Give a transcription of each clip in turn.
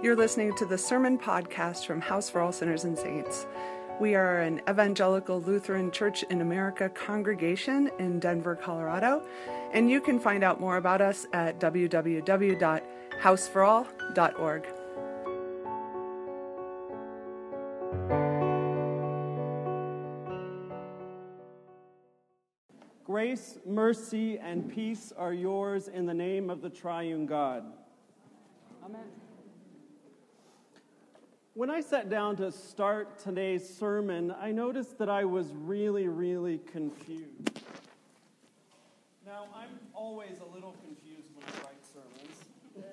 You're listening to the Sermon Podcast from House for All Sinners and Saints. We are an evangelical Lutheran Church in America congregation in Denver, Colorado, and you can find out more about us at www.houseforall.org. Grace, mercy, and peace are yours in the name of the triune God. Amen. When I sat down to start today's sermon, I noticed that I was really, really confused. Now, I'm always a little confused when I write sermons.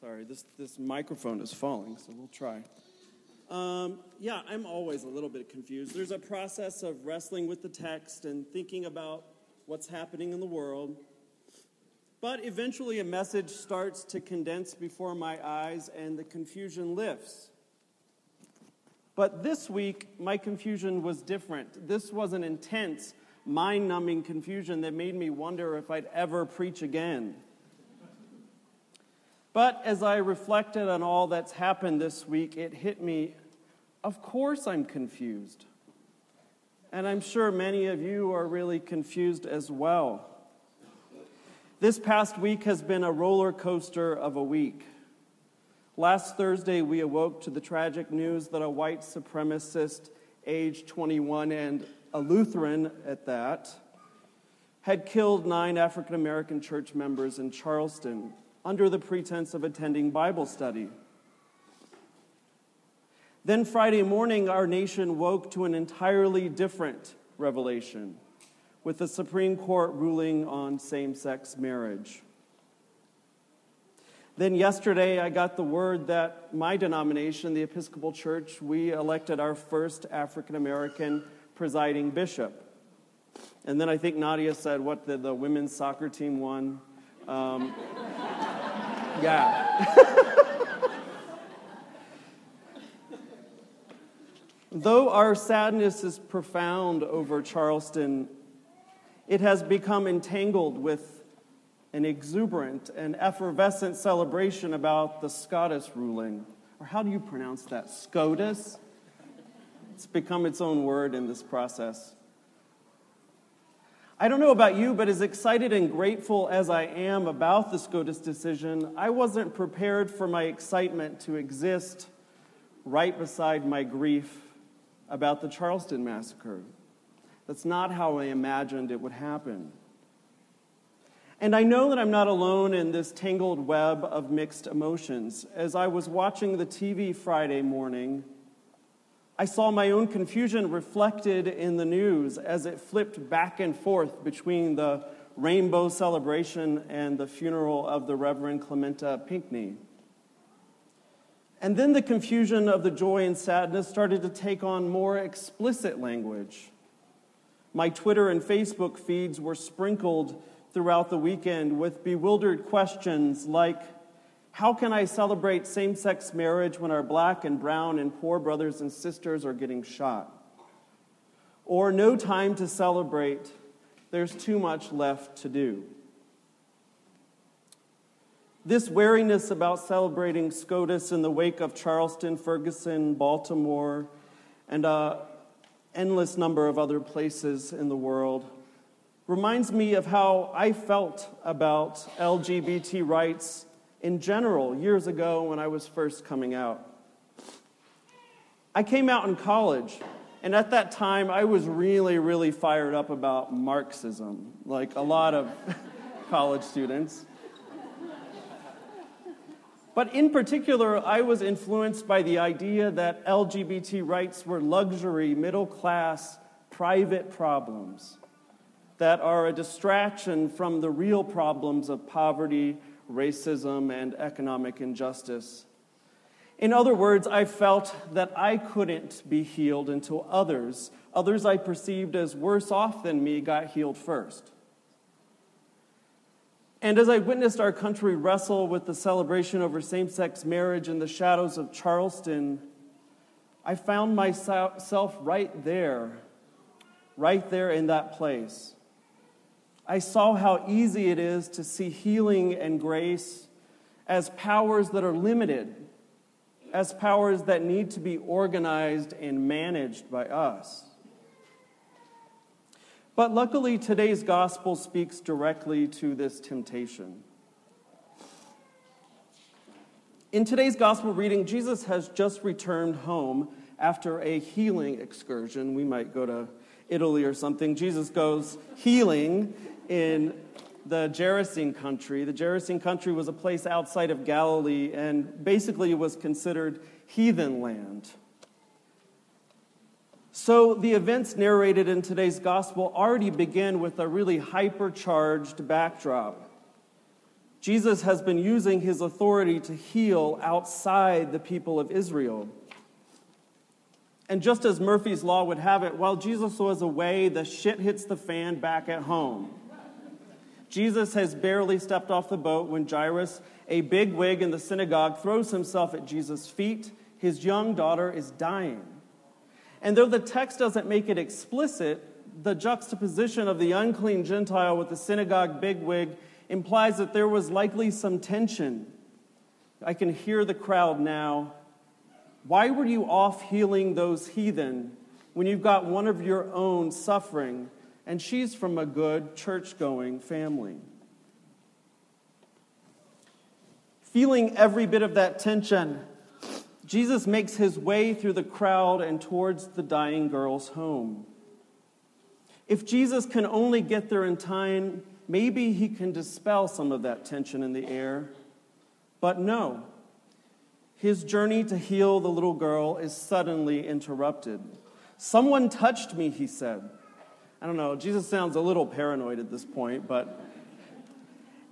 Sorry, this, this microphone is falling, so we'll try. Um, yeah, I'm always a little bit confused. There's a process of wrestling with the text and thinking about what's happening in the world. But eventually, a message starts to condense before my eyes, and the confusion lifts. But this week, my confusion was different. This was an intense, mind numbing confusion that made me wonder if I'd ever preach again. But as I reflected on all that's happened this week, it hit me of course I'm confused. And I'm sure many of you are really confused as well. This past week has been a roller coaster of a week. Last Thursday, we awoke to the tragic news that a white supremacist, age 21 and a Lutheran at that, had killed nine African American church members in Charleston under the pretense of attending Bible study. Then Friday morning, our nation woke to an entirely different revelation with the Supreme Court ruling on same sex marriage. Then yesterday, I got the word that my denomination, the Episcopal Church, we elected our first African American presiding bishop. And then I think Nadia said, What, the, the women's soccer team won? Um, yeah. Though our sadness is profound over Charleston it has become entangled with an exuberant and effervescent celebration about the SCOTUS ruling. Or how do you pronounce that? SCOTUS? It's become its own word in this process. I don't know about you, but as excited and grateful as I am about the SCOTUS decision, I wasn't prepared for my excitement to exist right beside my grief about the Charleston massacre. That's not how I imagined it would happen. And I know that I'm not alone in this tangled web of mixed emotions. As I was watching the TV Friday morning, I saw my own confusion reflected in the news as it flipped back and forth between the rainbow celebration and the funeral of the Reverend Clementa Pinckney. And then the confusion of the joy and sadness started to take on more explicit language. My Twitter and Facebook feeds were sprinkled throughout the weekend with bewildered questions like How can I celebrate same sex marriage when our black and brown and poor brothers and sisters are getting shot? Or No time to celebrate, there's too much left to do. This wariness about celebrating SCOTUS in the wake of Charleston, Ferguson, Baltimore, and uh, endless number of other places in the world reminds me of how I felt about LGBT rights in general years ago when I was first coming out. I came out in college, and at that time I was really, really fired up about Marxism, like a lot of college students. But in particular, I was influenced by the idea that LGBT rights were luxury, middle class, private problems that are a distraction from the real problems of poverty, racism, and economic injustice. In other words, I felt that I couldn't be healed until others, others I perceived as worse off than me, got healed first. And as I witnessed our country wrestle with the celebration over same sex marriage in the shadows of Charleston, I found myself right there, right there in that place. I saw how easy it is to see healing and grace as powers that are limited, as powers that need to be organized and managed by us. But luckily, today's gospel speaks directly to this temptation. In today's gospel reading, Jesus has just returned home after a healing excursion. We might go to Italy or something. Jesus goes healing in the Gerasene country. The Gerasene country was a place outside of Galilee and basically was considered heathen land. So the events narrated in today's gospel already begin with a really hypercharged backdrop. Jesus has been using his authority to heal outside the people of Israel. And just as Murphy's Law would have it, while Jesus was away, the shit hits the fan back at home. Jesus has barely stepped off the boat when Jairus, a big wig in the synagogue, throws himself at Jesus' feet. His young daughter is dying. And though the text doesn't make it explicit, the juxtaposition of the unclean Gentile with the synagogue bigwig implies that there was likely some tension. I can hear the crowd now. Why were you off healing those heathen when you've got one of your own suffering and she's from a good church going family? Feeling every bit of that tension, Jesus makes his way through the crowd and towards the dying girl's home. If Jesus can only get there in time, maybe he can dispel some of that tension in the air. But no, his journey to heal the little girl is suddenly interrupted. Someone touched me, he said. I don't know, Jesus sounds a little paranoid at this point, but.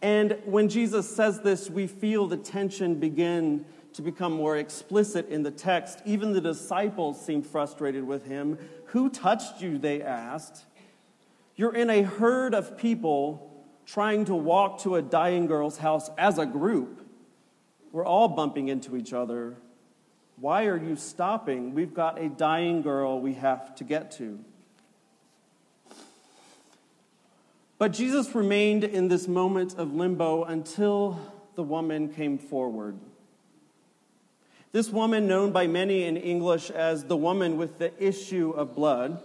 And when Jesus says this, we feel the tension begin to become more explicit in the text. Even the disciples seem frustrated with him. Who touched you? They asked. You're in a herd of people trying to walk to a dying girl's house as a group. We're all bumping into each other. Why are you stopping? We've got a dying girl we have to get to. But Jesus remained in this moment of limbo until the woman came forward. This woman, known by many in English as the woman with the issue of blood,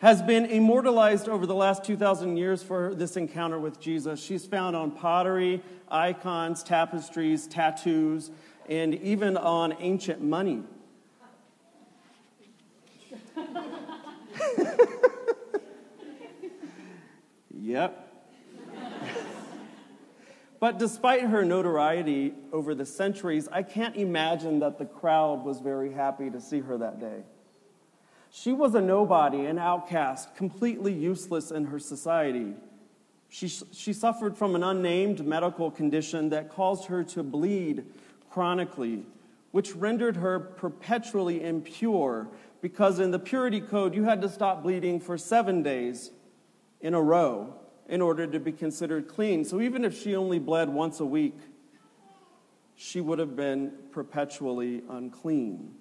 has been immortalized over the last 2,000 years for this encounter with Jesus. She's found on pottery, icons, tapestries, tattoos, and even on ancient money. yep. But despite her notoriety over the centuries, I can't imagine that the crowd was very happy to see her that day. She was a nobody, an outcast, completely useless in her society. She, she suffered from an unnamed medical condition that caused her to bleed chronically, which rendered her perpetually impure because in the purity code, you had to stop bleeding for seven days in a row in order to be considered clean. So even if she only bled once a week, she would have been perpetually unclean.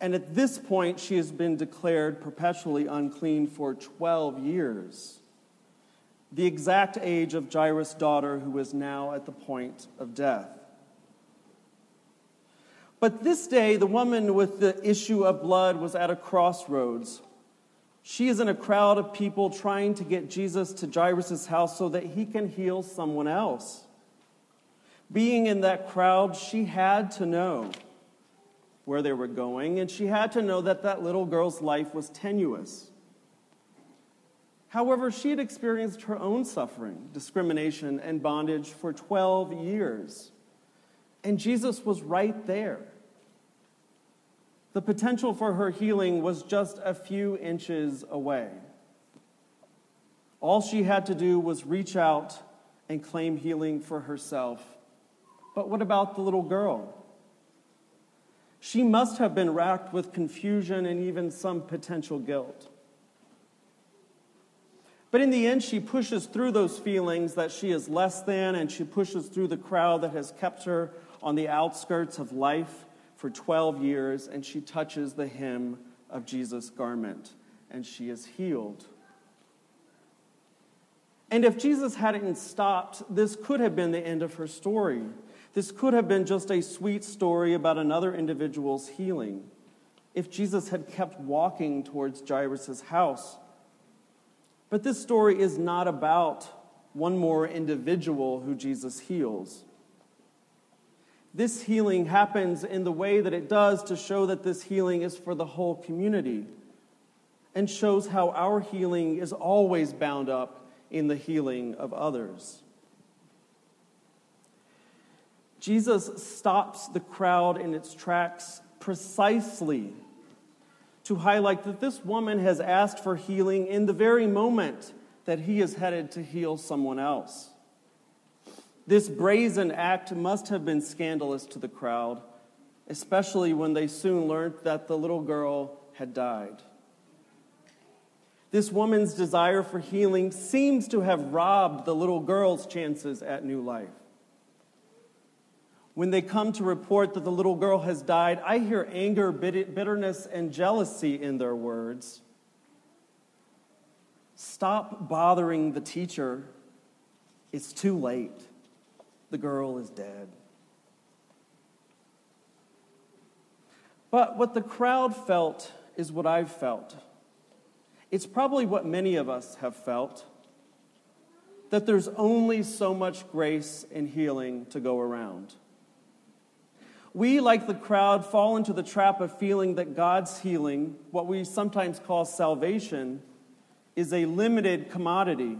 And at this point, she has been declared perpetually unclean for 12 years, the exact age of Jairus' daughter, who is now at the point of death. But this day, the woman with the issue of blood was at a crossroads. She is in a crowd of people trying to get Jesus to Jairus' house so that he can heal someone else. Being in that crowd, she had to know where they were going, and she had to know that that little girl's life was tenuous. However, she had experienced her own suffering, discrimination, and bondage for 12 years. And Jesus was right there. The potential for her healing was just a few inches away. All she had to do was reach out and claim healing for herself. But what about the little girl? She must have been racked with confusion and even some potential guilt. But in the end, she pushes through those feelings that she is less than, and she pushes through the crowd that has kept her on the outskirts of life for 12 years, and she touches the hem of Jesus' garment, and she is healed. And if Jesus hadn't stopped, this could have been the end of her story. This could have been just a sweet story about another individual's healing. If Jesus had kept walking towards Jairus' house. But this story is not about one more individual who Jesus heals. This healing happens in the way that it does to show that this healing is for the whole community and shows how our healing is always bound up in the healing of others. Jesus stops the crowd in its tracks precisely to highlight that this woman has asked for healing in the very moment that he is headed to heal someone else. This brazen act must have been scandalous to the crowd, especially when they soon learned that the little girl had died. This woman's desire for healing seems to have robbed the little girl's chances at new life. When they come to report that the little girl has died, I hear anger, bitterness, and jealousy in their words. Stop bothering the teacher. It's too late. The girl is dead. But what the crowd felt is what I've felt. It's probably what many of us have felt that there's only so much grace and healing to go around. We, like the crowd, fall into the trap of feeling that God's healing, what we sometimes call salvation, is a limited commodity.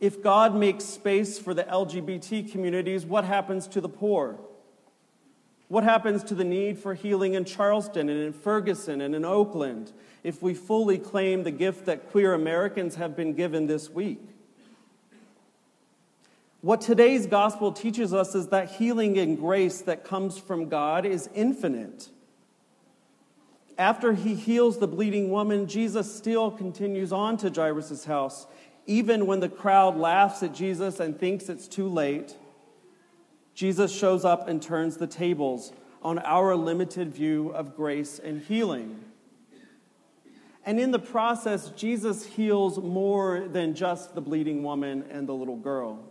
If God makes space for the LGBT communities, what happens to the poor? What happens to the need for healing in Charleston and in Ferguson and in Oakland if we fully claim the gift that queer Americans have been given this week? What today's gospel teaches us is that healing and grace that comes from God is infinite. After he heals the bleeding woman, Jesus still continues on to Jairus' house, even when the crowd laughs at Jesus and thinks it's too late. Jesus shows up and turns the tables on our limited view of grace and healing. And in the process, Jesus heals more than just the bleeding woman and the little girl.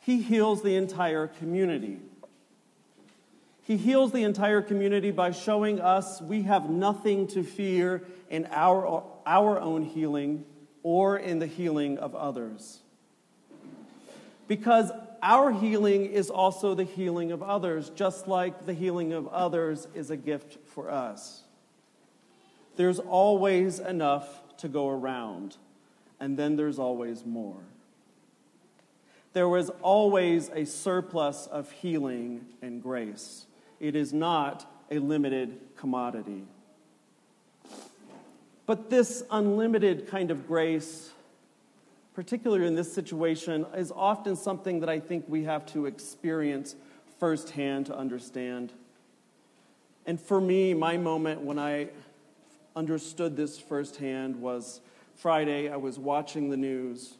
He heals the entire community. He heals the entire community by showing us we have nothing to fear in our, our own healing or in the healing of others. Because our healing is also the healing of others, just like the healing of others is a gift for us. There's always enough to go around, and then there's always more. There was always a surplus of healing and grace. It is not a limited commodity. But this unlimited kind of grace, particularly in this situation, is often something that I think we have to experience firsthand to understand. And for me, my moment when I understood this firsthand was Friday. I was watching the news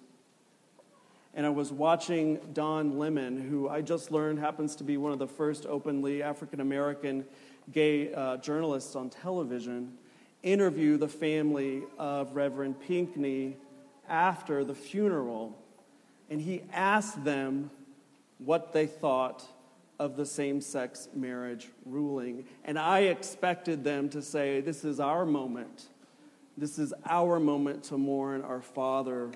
and I was watching Don Lemon, who I just learned happens to be one of the first openly African American gay uh, journalists on television, interview the family of Reverend Pinckney after the funeral. And he asked them what they thought of the same sex marriage ruling. And I expected them to say, This is our moment. This is our moment to mourn our father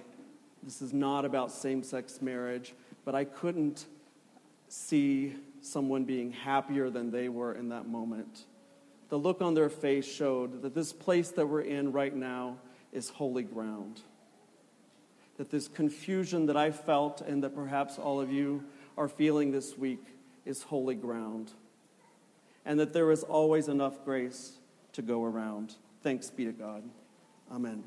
this is not about same sex marriage, but I couldn't see someone being happier than they were in that moment. The look on their face showed that this place that we're in right now is holy ground. That this confusion that I felt and that perhaps all of you are feeling this week is holy ground. And that there is always enough grace to go around. Thanks be to God. Amen.